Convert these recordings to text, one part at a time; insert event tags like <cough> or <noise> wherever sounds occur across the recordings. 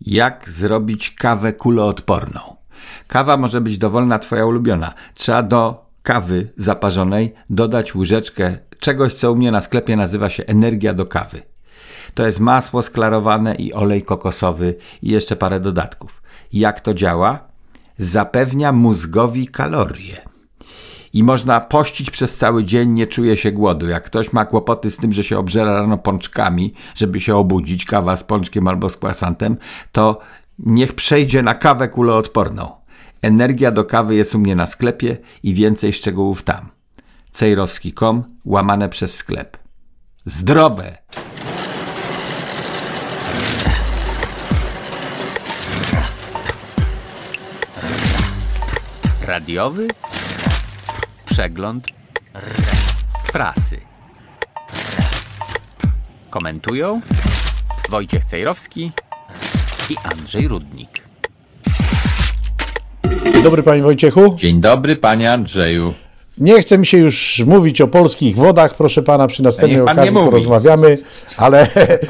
Jak zrobić kawę kuloodporną? Kawa może być dowolna, twoja ulubiona. Trzeba do kawy zaparzonej dodać łyżeczkę czegoś, co u mnie na sklepie nazywa się energia do kawy. To jest masło sklarowane i olej kokosowy i jeszcze parę dodatków. Jak to działa? Zapewnia mózgowi kalorie i można pościć przez cały dzień, nie czuje się głodu. Jak ktoś ma kłopoty z tym, że się obżera rano pączkami, żeby się obudzić, kawa z pączkiem albo z kwasantem, to niech przejdzie na kawę kuloodporną. Energia do kawy jest u mnie na sklepie i więcej szczegółów tam. cejrowski.com łamane przez sklep. Zdrowe! Radiowy przegląd prasy. Komentują Wojciech Cejrowski i Andrzej Rudnik. Dzień dobry panie Wojciechu. Dzień dobry panie Andrzeju. Nie chcę mi się już mówić o polskich wodach, proszę pana, przy następnej pan okazji porozmawiamy, ale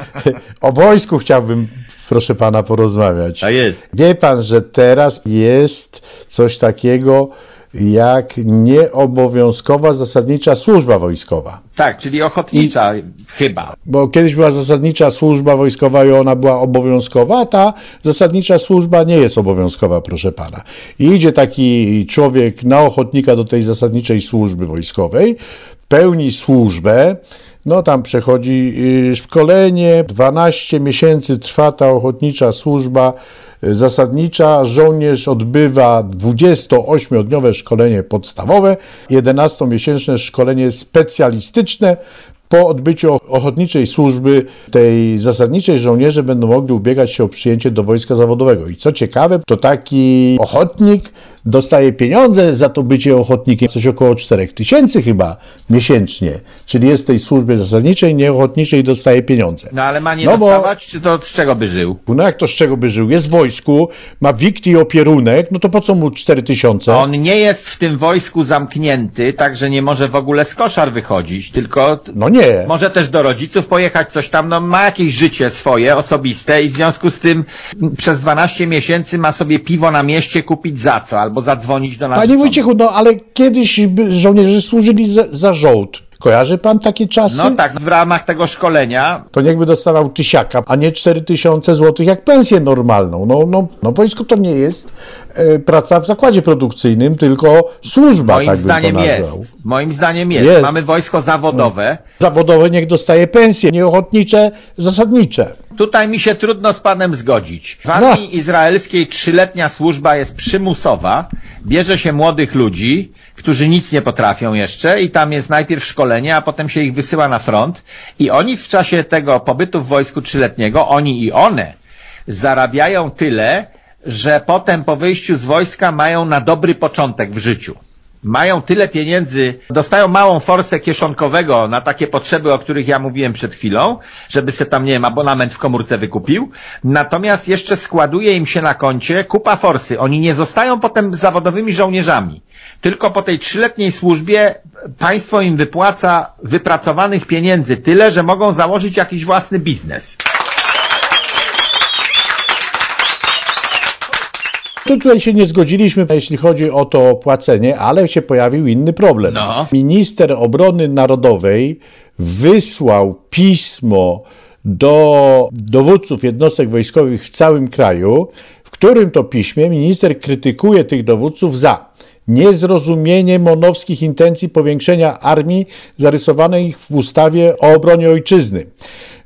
<laughs> o wojsku chciałbym, proszę pana, porozmawiać. A jest. Wie pan, że teraz jest coś takiego jak nieobowiązkowa zasadnicza służba wojskowa. Tak, czyli ochotnicza chyba. Bo kiedyś była zasadnicza służba wojskowa i ona była obowiązkowa, a ta zasadnicza służba nie jest obowiązkowa, proszę pana. I idzie taki człowiek na ochotnika do tej zasadniczej służby wojskowej, pełni służbę, no tam przechodzi y, szkolenie, 12 miesięcy trwa ta ochotnicza służba zasadnicza. Żołnierz odbywa 28-dniowe szkolenie podstawowe, 11-miesięczne szkolenie specjalistyczne. Po odbyciu ochotniczej służby tej zasadniczej żołnierze będą mogli ubiegać się o przyjęcie do wojska zawodowego. I co ciekawe, to taki ochotnik dostaje pieniądze za to bycie ochotnikiem, coś około 4 tysięcy chyba miesięcznie. Czyli jest w tej służbie zasadniczej, nieochotniczej dostaje pieniądze. No ale ma nie No bo- dostawać, czy to z czego by żył? No jak to z czego by żył? Jest w wojsku, ma wikt i opierunek, no to po co mu 4 tysiące? On nie jest w tym wojsku zamknięty, także nie może w ogóle z koszar wychodzić, tylko No nie. może też do rodziców pojechać, coś tam, no ma jakieś życie swoje, osobiste i w związku z tym przez 12 miesięcy ma sobie piwo na mieście kupić za co, albo zadzwonić do nas. Panie Wojciechu, no ale kiedyś żołnierze służyli za, za żołd. Kojarzy pan takie czasy? No tak, w ramach tego szkolenia To niechby dostawał tysiaka, a nie 4000 złotych jak pensję normalną. No, no, no wojsko to nie jest praca w zakładzie produkcyjnym, tylko służba, moim tak zdaniem jest. Moim zdaniem jest. Jest. Mamy wojsko zawodowe. Zawodowe niech dostaje pensje, nieochotnicze, zasadnicze. Tutaj mi się trudno z panem zgodzić. W No. armii izraelskiej trzyletnia służba jest przymusowa. Bierze się młodych ludzi, którzy nic nie potrafią jeszcze i tam jest najpierw szkolenie, a potem się ich wysyła na front i oni w czasie tego pobytu w wojsku trzyletniego, oni i one zarabiają tyle, że potem po wyjściu z wojska mają na dobry początek w życiu. Mają tyle pieniędzy, dostają małą forsę kieszonkowego na takie potrzeby, o których ja mówiłem przed chwilą, żeby se tam, nie wiem, abonament w komórce wykupił. Natomiast jeszcze składuje im się na koncie kupa forsy. Oni nie zostają potem zawodowymi żołnierzami. Tylko po tej trzyletniej służbie państwo im wypłaca wypracowanych pieniędzy tyle, że mogą założyć jakiś własny biznes. Tu tutaj się nie zgodziliśmy, jeśli chodzi o to płacenie, ale się pojawił inny problem. No. Minister Obrony Narodowej wysłał pismo do dowódców jednostek wojskowych w całym kraju, w którym to piśmie minister krytykuje tych dowódców za niezrozumienie monowskich intencji powiększenia armii zarysowanej w ustawie o obronie ojczyzny.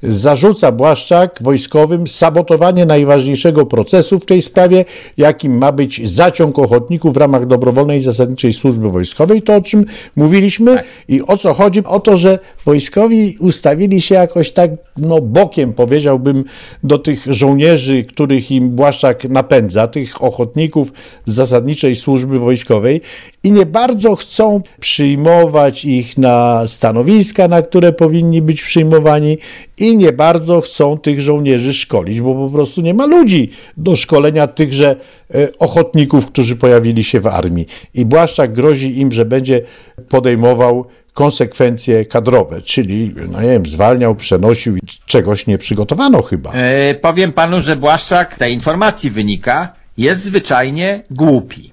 Zarzuca Błaszczak wojskowym sabotowanie najważniejszego procesu w tej sprawie, jakim ma być zaciąg ochotników w ramach dobrowolnej zasadniczej służby wojskowej. To o czym mówiliśmy i o co chodzi? O to, że wojskowi ustawili się jakoś tak no, bokiem, powiedziałbym, do tych żołnierzy, których im Błaszczak napędza, tych ochotników z zasadniczej służby wojskowej i nie bardzo chcą przyjmować ich na stanowiska, na które powinni być przyjmowani i nie bardzo chcą tych żołnierzy szkolić, bo po prostu nie ma ludzi do szkolenia tychże e, ochotników, którzy pojawili się w armii. I Błaszczak grozi im, że będzie podejmował konsekwencje kadrowe, czyli, no nie wiem, zwalniał, przenosił, czegoś nie przygotowano chyba. E, powiem panu, że Błaszczak, tej informacji wynika, jest zwyczajnie głupi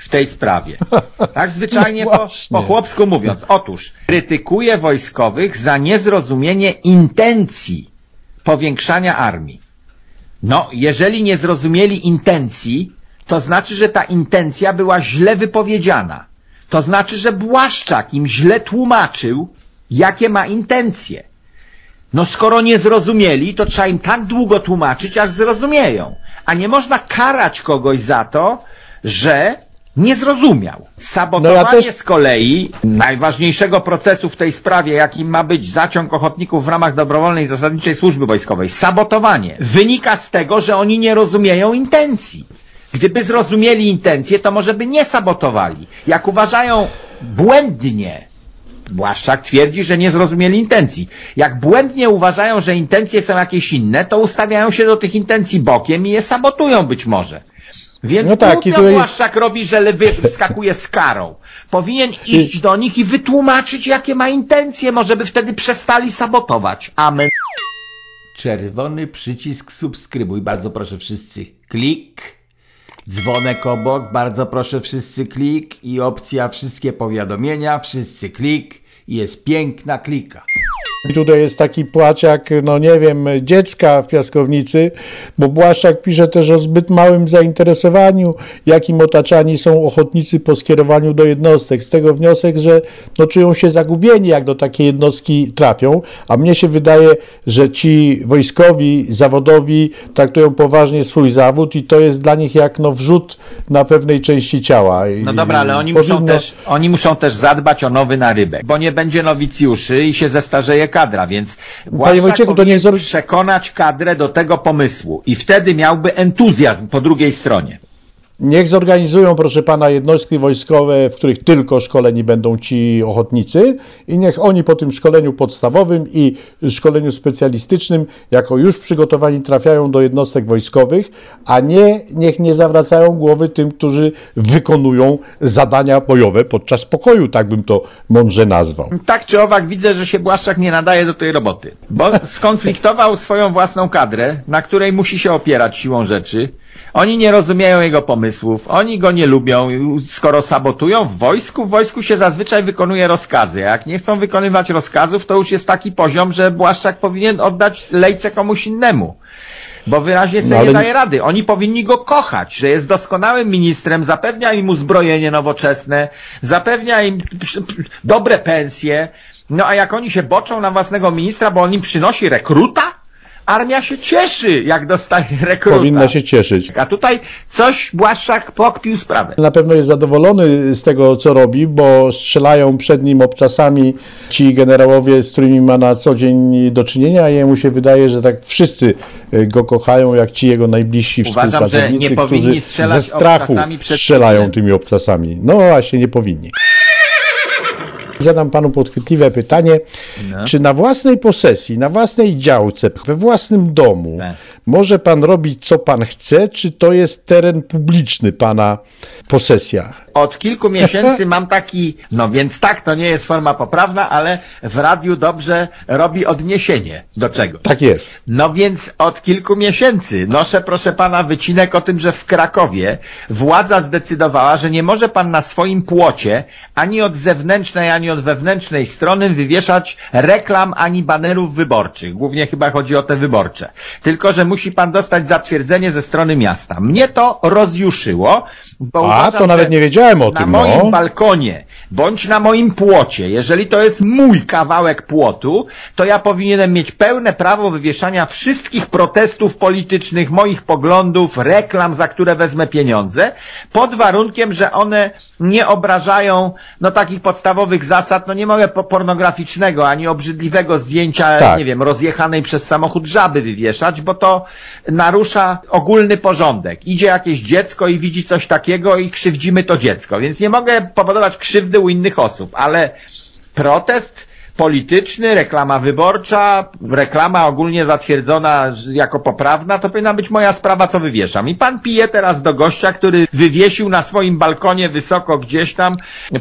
w tej sprawie. Tak zwyczajnie <laughs> No po, po chłopsku mówiąc. Otóż krytykuje wojskowych za niezrozumienie intencji powiększania armii. No, jeżeli nie zrozumieli intencji, to znaczy, że ta intencja była źle wypowiedziana. To znaczy, że Błaszczak im źle tłumaczył, jakie ma intencje. No skoro nie zrozumieli, to trzeba im tak długo tłumaczyć, aż zrozumieją. A nie można karać kogoś za to, że nie zrozumiał. Sabotowanie No ja też- z kolei najważniejszego procesu w tej sprawie, jakim ma być zaciąg ochotników w ramach dobrowolnej zasadniczej służby wojskowej, sabotowanie, wynika z tego, że oni nie rozumieją intencji. Gdyby zrozumieli intencje, to może by nie sabotowali. Jak uważają błędnie, Błaszczak twierdzi, że nie zrozumieli intencji. Jak błędnie uważają, że intencje są jakieś inne, to ustawiają się do tych intencji bokiem i je sabotują być może. Więc No tak, głupio i tutaj- Błaszczak robi, że lewy wskakuje z karą. Powinien iść do nich i wytłumaczyć, jakie ma intencje, może by wtedy przestali sabotować. Amen. Czerwony przycisk subskrybuj, bardzo proszę wszyscy. Klik. Dzwonek obok, bardzo proszę wszyscy klik. I opcja wszystkie powiadomienia, wszyscy klik. I jest piękna klika. I tutaj jest taki płaciak, no nie wiem, dziecka w piaskownicy, bo Błaszczak pisze też o zbyt małym zainteresowaniu, jakim otaczani są ochotnicy po skierowaniu do jednostek. Z tego wniosek, że no, czują się zagubieni, jak do takiej jednostki trafią, a mnie się wydaje, że ci wojskowi, zawodowi traktują poważnie swój zawód i to jest dla nich jak no, wrzut na pewnej części ciała. No dobra, ale oni powinno- muszą, też, oni muszą też zadbać o nowy narybek, bo nie będzie nowicjuszy i się zestarzeje kadra, więc Błaszczak Wojciechu, to niech zor- przekonać kadrę do tego pomysłu i wtedy miałby entuzjazm po drugiej stronie. Niech zorganizują, proszę pana, jednostki wojskowe, w których tylko szkoleni będą ci ochotnicy i niech oni po tym szkoleniu podstawowym i szkoleniu specjalistycznym, jako już przygotowani, trafiają do jednostek wojskowych, a nie niech nie zawracają głowy tym, którzy wykonują zadania bojowe podczas pokoju, tak bym to mądrze nazwał. Tak czy owak widzę, że się Błaszczak nie nadaje do tej roboty, bo skonfliktował swoją własną kadrę, na której musi się opierać siłą rzeczy. Oni nie rozumieją jego pomysłów, oni go nie lubią, skoro sabotują w wojsku, w wojsku się zazwyczaj wykonuje rozkazy, a jak nie chcą wykonywać rozkazów, to już jest taki poziom, że Błaszczak powinien oddać lejce komuś innemu. Bo wyraźnie sobie No, ale- nie daje rady. Oni powinni go kochać, że jest doskonałym ministrem, zapewnia im uzbrojenie nowoczesne, zapewnia im dobre pensje. No a jak oni się boczą na własnego ministra, bo on im przynosi rekruta, armia się cieszy, jak dostaje <laughs> rekruta. Powinna się cieszyć. A tutaj coś Błaszczak pokpił sprawę. Na pewno jest zadowolony z tego, co robi, bo strzelają przed nim obcasami ci generałowie, z którymi ma na co dzień do czynienia, i jemu się wydaje, że tak wszyscy y, go kochają, jak ci jego najbliżsi Uważam, że współpracownicy, nie powinni którzy strzelać ze strachu strzelają tymi obcasami. No właśnie, nie powinni. Zadam panu podchwytliwe pytanie, No. czy na własnej posesji, na własnej działce, we własnym domu Tak. może pan robić co pan chce, czy to jest teren publiczny pana posesja? Od kilku miesięcy mam taki, no więc tak, to nie jest forma poprawna, ale w radiu dobrze robi odniesienie do czego. Tak jest. No więc od kilku miesięcy noszę, proszę pana, wycinek o tym, że w Krakowie władza zdecydowała, że nie może pan na swoim płocie ani od zewnętrznej, ani od wewnętrznej strony wywieszać reklam ani banerów wyborczych. Głównie chyba chodzi o te wyborcze. Tylko, że musi pan dostać zatwierdzenie ze strony miasta. Mnie to rozjuszyło, bo A, uważam, to nawet nie wiedziałem o na tym, moim no. balkonie, bądź na moim płocie, jeżeli to jest mój kawałek płotu, to ja powinienem mieć pełne prawo wywieszania wszystkich protestów politycznych, moich poglądów, reklam, za które wezmę pieniądze, pod warunkiem, że one nie obrażają no takich podstawowych zasad, no nie mogę po pornograficznego ani obrzydliwego zdjęcia, Tak. nie wiem, rozjechanej przez samochód żaby wywieszać, bo to narusza ogólny porządek. Idzie jakieś dziecko i widzi coś takiego i krzywdzimy to dziecko, więc nie mogę powodować krzywdy u innych osób, ale protest polityczny, reklama wyborcza, reklama ogólnie zatwierdzona jako poprawna, to powinna być moja sprawa, co wywieszam. I pan pije teraz do gościa, który wywiesił na swoim balkonie wysoko gdzieś tam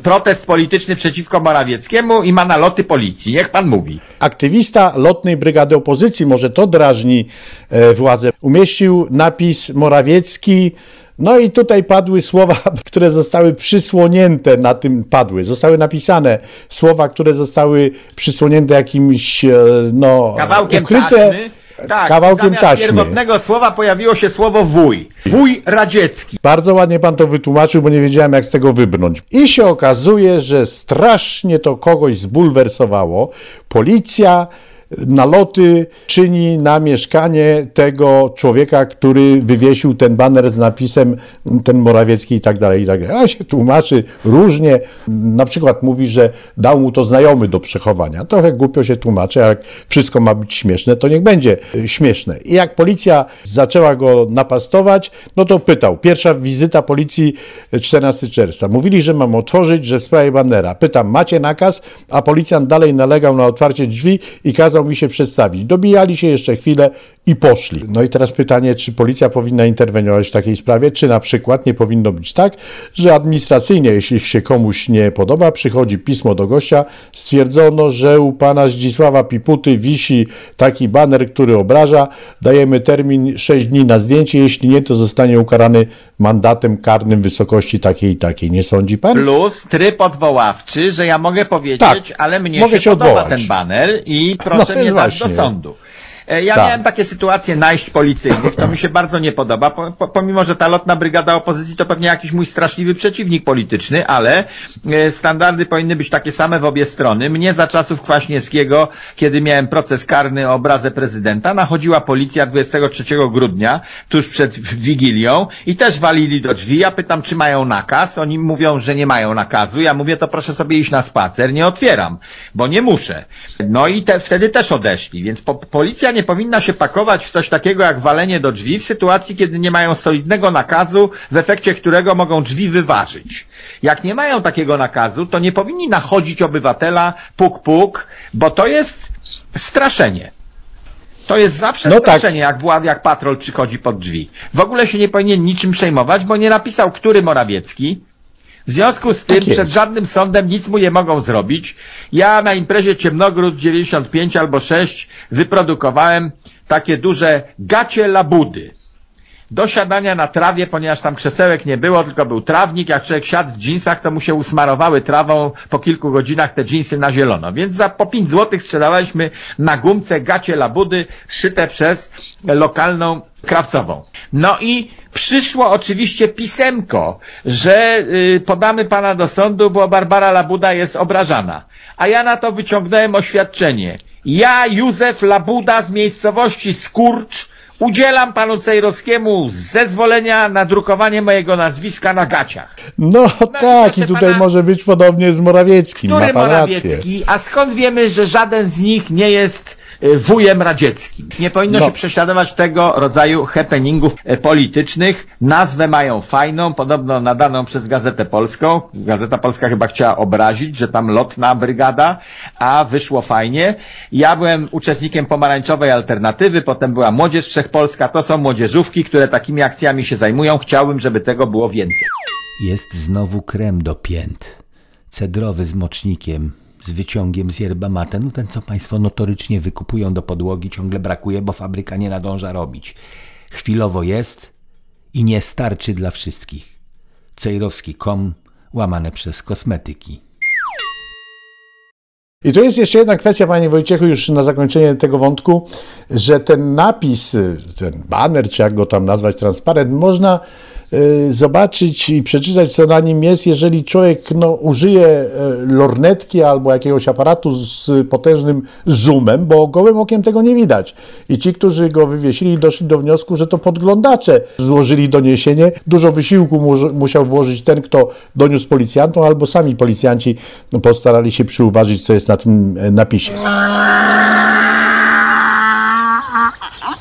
protest polityczny przeciwko Morawieckiemu i ma naloty policji. Niech pan mówi. Aktywista lotnej brygady opozycji, może to drażni e, władze, umieścił napis Morawiecki no i tutaj padły słowa, <laughs> które zostały przysłonięte na tym, padły, zostały napisane słowa, które zostały przysłonięte jakimś, e, no, Kawałkiem ukryte, taśmy. Tak, kawałkiem zamiast taśmy. pierwotnego słowa pojawiło się słowo wuj. Wuj radziecki. Bardzo ładnie pan to wytłumaczył, bo nie wiedziałem, jak z tego wybrnąć. I się okazuje, że strasznie to kogoś zbulwersowało. Policja naloty czyni na mieszkanie tego człowieka, który wywiesił ten baner z napisem ten Morawiecki i tak dalej, i tak dalej. A się tłumaczy różnie. Na przykład mówi, że dał mu to znajomy do przechowania. Trochę głupio się tłumaczy, jak wszystko ma być śmieszne, to niech będzie śmieszne. I jak policja zaczęła go napastować, no to pytał. Pierwsza wizyta policji 14 czerwca. Mówili, że mam otworzyć, że w sprawie banera. Pytam, macie nakaz? A policjant dalej nalegał na otwarcie drzwi i kazał mi się przedstawić. Dobijali się jeszcze chwilę i poszli. No i teraz pytanie, czy policja powinna interweniować w takiej sprawie, czy na przykład nie powinno być tak, że administracyjnie, jeśli się komuś nie podoba, przychodzi pismo do gościa, stwierdzono, że u pana Zdzisława Piputy wisi taki baner, który obraża, dajemy termin 6 dni na zdjęcie, jeśli nie, to zostanie ukarany mandatem karnym wysokości takiej i takiej. Nie sądzi pan? Plus tryb odwoławczy, że ja mogę powiedzieć, Tak, ale mnie mogę się, się podoba odwołać. ten baner i proszę No mnie dać właśnie. do sądu. E, Ja Tak. miałem takie sytuacje najść policyjnych, to mi się bardzo nie podoba, po, po, pomimo, że ta lotna brygada opozycji to pewnie jakiś mój straszliwy przeciwnik polityczny, ale e, standardy powinny być takie same w obie strony. Mnie za czasów Kwaśniewskiego, kiedy miałem proces karny o obrazę prezydenta, nachodziła policja 23 grudnia, tuż przed Wigilią i też walili do drzwi. Ja pytam, czy mają nakaz. Oni mówią, że nie mają nakazu. Ja mówię, to proszę sobie iść na spacer. Nie otwieram, bo nie muszę. No i te, wtedy też odeszli, więc po, policja nie powinna się pakować w coś takiego jak walenie do drzwi w sytuacji, kiedy nie mają solidnego nakazu, w efekcie którego mogą drzwi wyważyć. Jak nie mają takiego nakazu, to nie powinni nachodzić obywatela puk puk, bo to jest straszenie. To jest zawsze No tak. straszenie, jak wład, jak patrol przychodzi pod drzwi. W ogóle się nie powinien niczym przejmować, bo nie napisał, który Morawiecki. W związku z tym Tak przed żadnym sądem nic mu nie mogą zrobić. Ja na imprezie Ciemnogród 95 albo 6 wyprodukowałem takie duże gacie labudy. Do siadania na trawie, ponieważ tam krzesełek nie było, tylko był trawnik. Jak człowiek siadł w dżinsach, to mu się usmarowały trawą po kilku godzinach te dżinsy na zielono. Więc za po 5 złotych sprzedawaliśmy na gumce gacie labudy szyte przez lokalną krawcową. No i przyszło oczywiście pisemko, że y, podamy pana do sądu, bo Barbara Labuda jest obrażana. A ja na to wyciągnąłem oświadczenie. Ja, Józef Labuda z miejscowości Skurcz, udzielam panu Cejrowskiemu zezwolenia na drukowanie mojego nazwiska na gaciach. No tak, proszę i tutaj pana- może być podobnie z Morawieckim. Który Ma pan rację. Morawiecki? A skąd wiemy, że żaden z nich nie jest wujem radzieckim? Nie powinno No. się prześladować tego rodzaju happeningów politycznych. Nazwę mają fajną, podobno nadaną przez Gazetę Polską. Gazeta Polska chyba chciała obrazić, że tam lotna brygada, a wyszło fajnie. Ja byłem uczestnikiem pomarańczowej alternatywy, potem była Młodzież Wszechpolska. To są młodzieżówki, które takimi akcjami się zajmują. Chciałbym, żeby tego było więcej. Jest znowu krem do pięt. Cedrowy z mocznikiem, z wyciągiem z yerba mate. No ten, co Państwo notorycznie wykupują do podłogi, ciągle brakuje, bo fabryka nie nadąża robić. Chwilowo jest i nie starczy dla wszystkich. Cejrowski.com łamane przez kosmetyki. I tu jest jeszcze jedna kwestia, panie Wojciechu, już na zakończenie tego wątku, że ten napis, ten banner, czy jak go tam nazwać, transparent, można zobaczyć i przeczytać, co na nim jest, jeżeli człowiek no, użyje e, lornetki albo jakiegoś aparatu z potężnym zoomem, bo gołym okiem tego nie widać. I ci, którzy go wywiesili, doszli do wniosku, że to podglądacze złożyli doniesienie. Dużo wysiłku mu, musiał włożyć ten, kto doniósł policjantom, albo sami policjanci no, postarali się przyuważyć, co jest na tym e, napisie.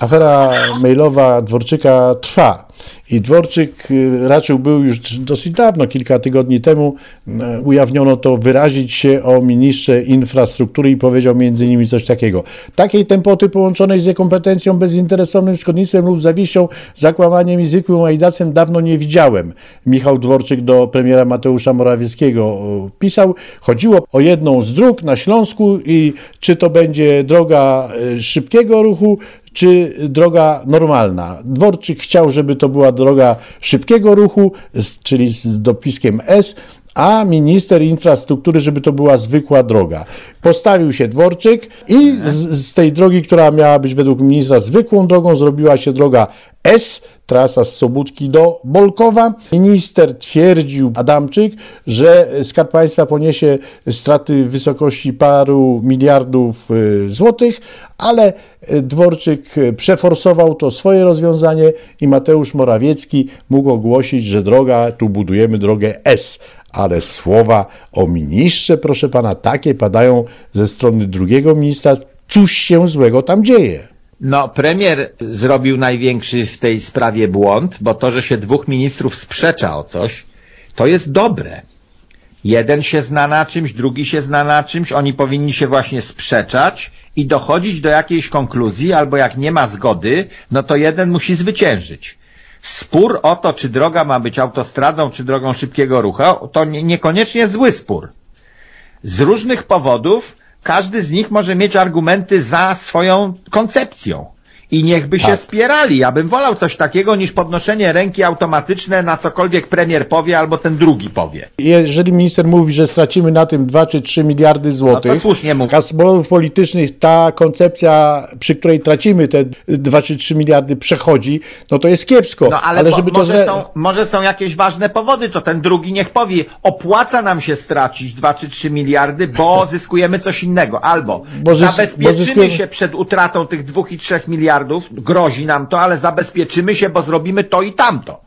Afera mailowa Dworczyka trwa. I Dworczyk y, raczył był już dosyć dawno, kilka tygodni temu, y, ujawniono to, wyrazić się o ministrze infrastruktury i powiedział między innymi coś takiego. Takiej tempoty połączonej z niekompetencją, bezinteresownym szkodnictwem lub zawiścią, zakłamaniem i zwykłym ajdacem dawno nie widziałem. Michał Dworczyk do premiera Mateusza Morawieckiego y, pisał. Chodziło o jedną z dróg na Śląsku i czy to będzie droga szybkiego ruchu, czy droga normalna. Dworczyk chciał, żeby to była droga szybkiego ruchu, czyli z dopiskiem S, a minister infrastruktury, żeby to była zwykła droga. Postawił się Dworczyk i z, z, tej drogi, która miała być według ministra zwykłą drogą, zrobiła się droga S, trasa z Sobótki do Bolkowa. Minister twierdził, Adamczyk, że Skarb Państwa poniesie straty w wysokości paru miliardów y, złotych, ale y, Dworczyk przeforsował to swoje rozwiązanie i Mateusz Morawiecki mógł ogłosić, że droga, tu budujemy drogę S ale słowa o ministrze, proszę pana, takie padają ze strony drugiego ministra. Cóż się złego tam dzieje? No, premier zrobił największy w tej sprawie błąd, bo to, że się dwóch ministrów sprzecza o coś, to jest dobre. Jeden się zna na czymś, drugi się zna na czymś, oni powinni się właśnie sprzeczać i dochodzić do jakiejś konkluzji, albo jak nie ma zgody, no to jeden musi zwyciężyć. Spór o to, czy droga ma być autostradą, czy drogą szybkiego ruchu, to niekoniecznie zły spór. Z różnych powodów każdy z nich może mieć argumenty za swoją koncepcją. I niechby się tak. spierali. Ja bym wolał coś takiego niż podnoszenie ręki automatyczne na cokolwiek premier powie albo ten drugi powie. Jeżeli minister mówi, że stracimy na tym 2 czy 3 miliardy złotych, no słusznie mówi. politycznych ta koncepcja, przy której tracimy te 2 czy 3 miliardy przechodzi, no to jest kiepsko. No ale, ale żeby po, może, to... są, może są jakieś ważne powody, to ten drugi niech powie, opłaca nam się stracić 2 czy 3 miliardy, bo <laughs> zyskujemy coś innego. Albo bo zabezpieczymy bo zyskujemy... się przed utratą tych 2 i 3 miliardów, miliardów, grozi nam to, ale zabezpieczymy się, bo zrobimy to i tamto.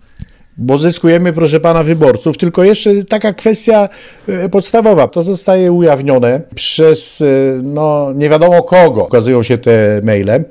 Bo zyskujemy, proszę pana, wyborców. Tylko jeszcze taka kwestia e, podstawowa. To zostaje ujawnione przez, e, no, nie wiadomo kogo. Ukazują się te maile.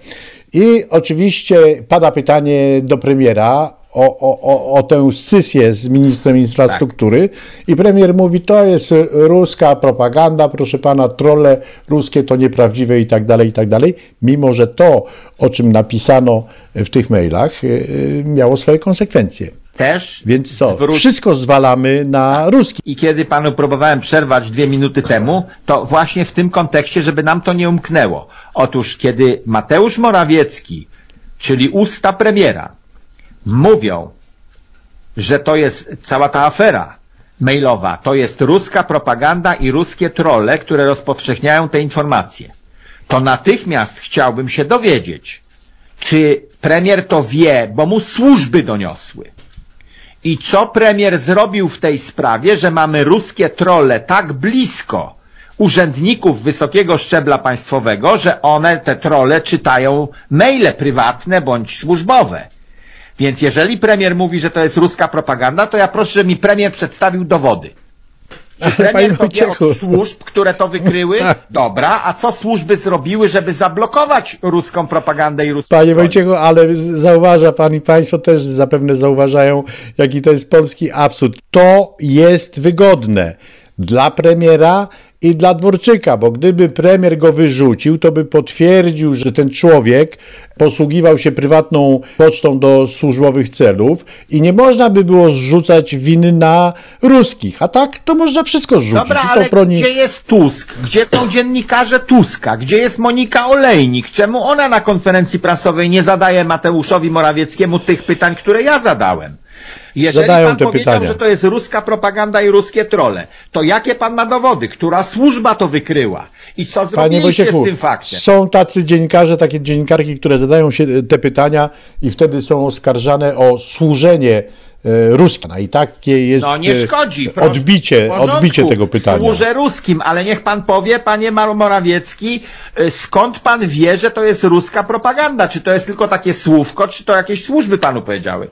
I oczywiście pada pytanie do premiera o, o, o tę scysję z ministrem infrastruktury tak. i premier mówi, to jest ruska propaganda, proszę pana, trolle ruskie to nieprawdziwe i tak dalej, i tak dalej, mimo że to, o czym napisano w tych mailach, y, y, miało swoje konsekwencje. Też Więc co? Zwróć... Wszystko zwalamy na ruski. I kiedy panu próbowałem przerwać dwie minuty temu, to właśnie w tym kontekście, żeby nam to nie umknęło. Otóż, kiedy Mateusz Morawiecki, czyli usta premiera, mówią, że to jest cała ta afera mailowa, to jest ruska propaganda i ruskie trolle, które rozpowszechniają te informacje, to natychmiast chciałbym się dowiedzieć, czy premier to wie, bo mu służby doniosły. I co premier zrobił w tej sprawie, że mamy ruskie trolle tak blisko urzędników wysokiego szczebla państwowego, że one, te trolle, czytają maile prywatne bądź służbowe. Więc jeżeli premier mówi, że to jest ruska propaganda, to ja proszę, żeby mi premier przedstawił dowody. Czy premier to wie od służb, które to wykryły? Tak. Dobra, a co służby zrobiły, żeby zablokować ruską propagandę i ruską Panie Wojciechu, ale zauważa pan i państwo też zapewne zauważają, jaki to jest polski absurd. To jest wygodne dla premiera i dla Dworczyka, bo gdyby premier go wyrzucił, to by potwierdził, że ten człowiek posługiwał się prywatną pocztą do służbowych celów i nie można by było zrzucać winy na ruskich. A tak to można wszystko zrzucić. Dobra, ale gdzie jest Tusk? Gdzie są dziennikarze Tuska? Gdzie jest Monika Olejnik? Czemu ona na konferencji prasowej nie zadaje Mateuszowi Morawieckiemu tych pytań, które ja zadałem? Jeżeli Zadają pan te powiedział, pytania. że to jest ruska propaganda i ruskie trole, to jakie pan ma dowody? Która służba to wykryła? I co zrobiliście z tym faktem? Są tacy dziennikarze, takie dziennikarki, które zadają się te pytania i wtedy są oskarżane o służenie e, ruskie. I takie jest no, nie szkodzi, e, odbicie, odbicie tego pytania. Służę ruskim, ale niech pan powie, panie Morawiecki, e, skąd pan wie, że to jest ruska propaganda? Czy to jest tylko takie słówko, czy to jakieś służby panu powiedziały?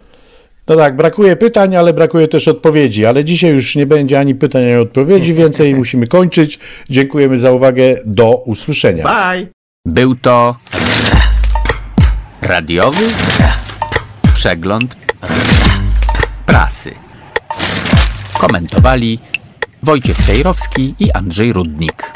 No tak, brakuje pytań, ale brakuje też odpowiedzi. Ale dzisiaj już nie będzie ani pytań, ani odpowiedzi mhm. więcej. Musimy kończyć. Dziękujemy za uwagę. Do usłyszenia. Bye. Był to radiowy przegląd prasy. Komentowali Wojciech Cejrowski i Andrzej Rudnik.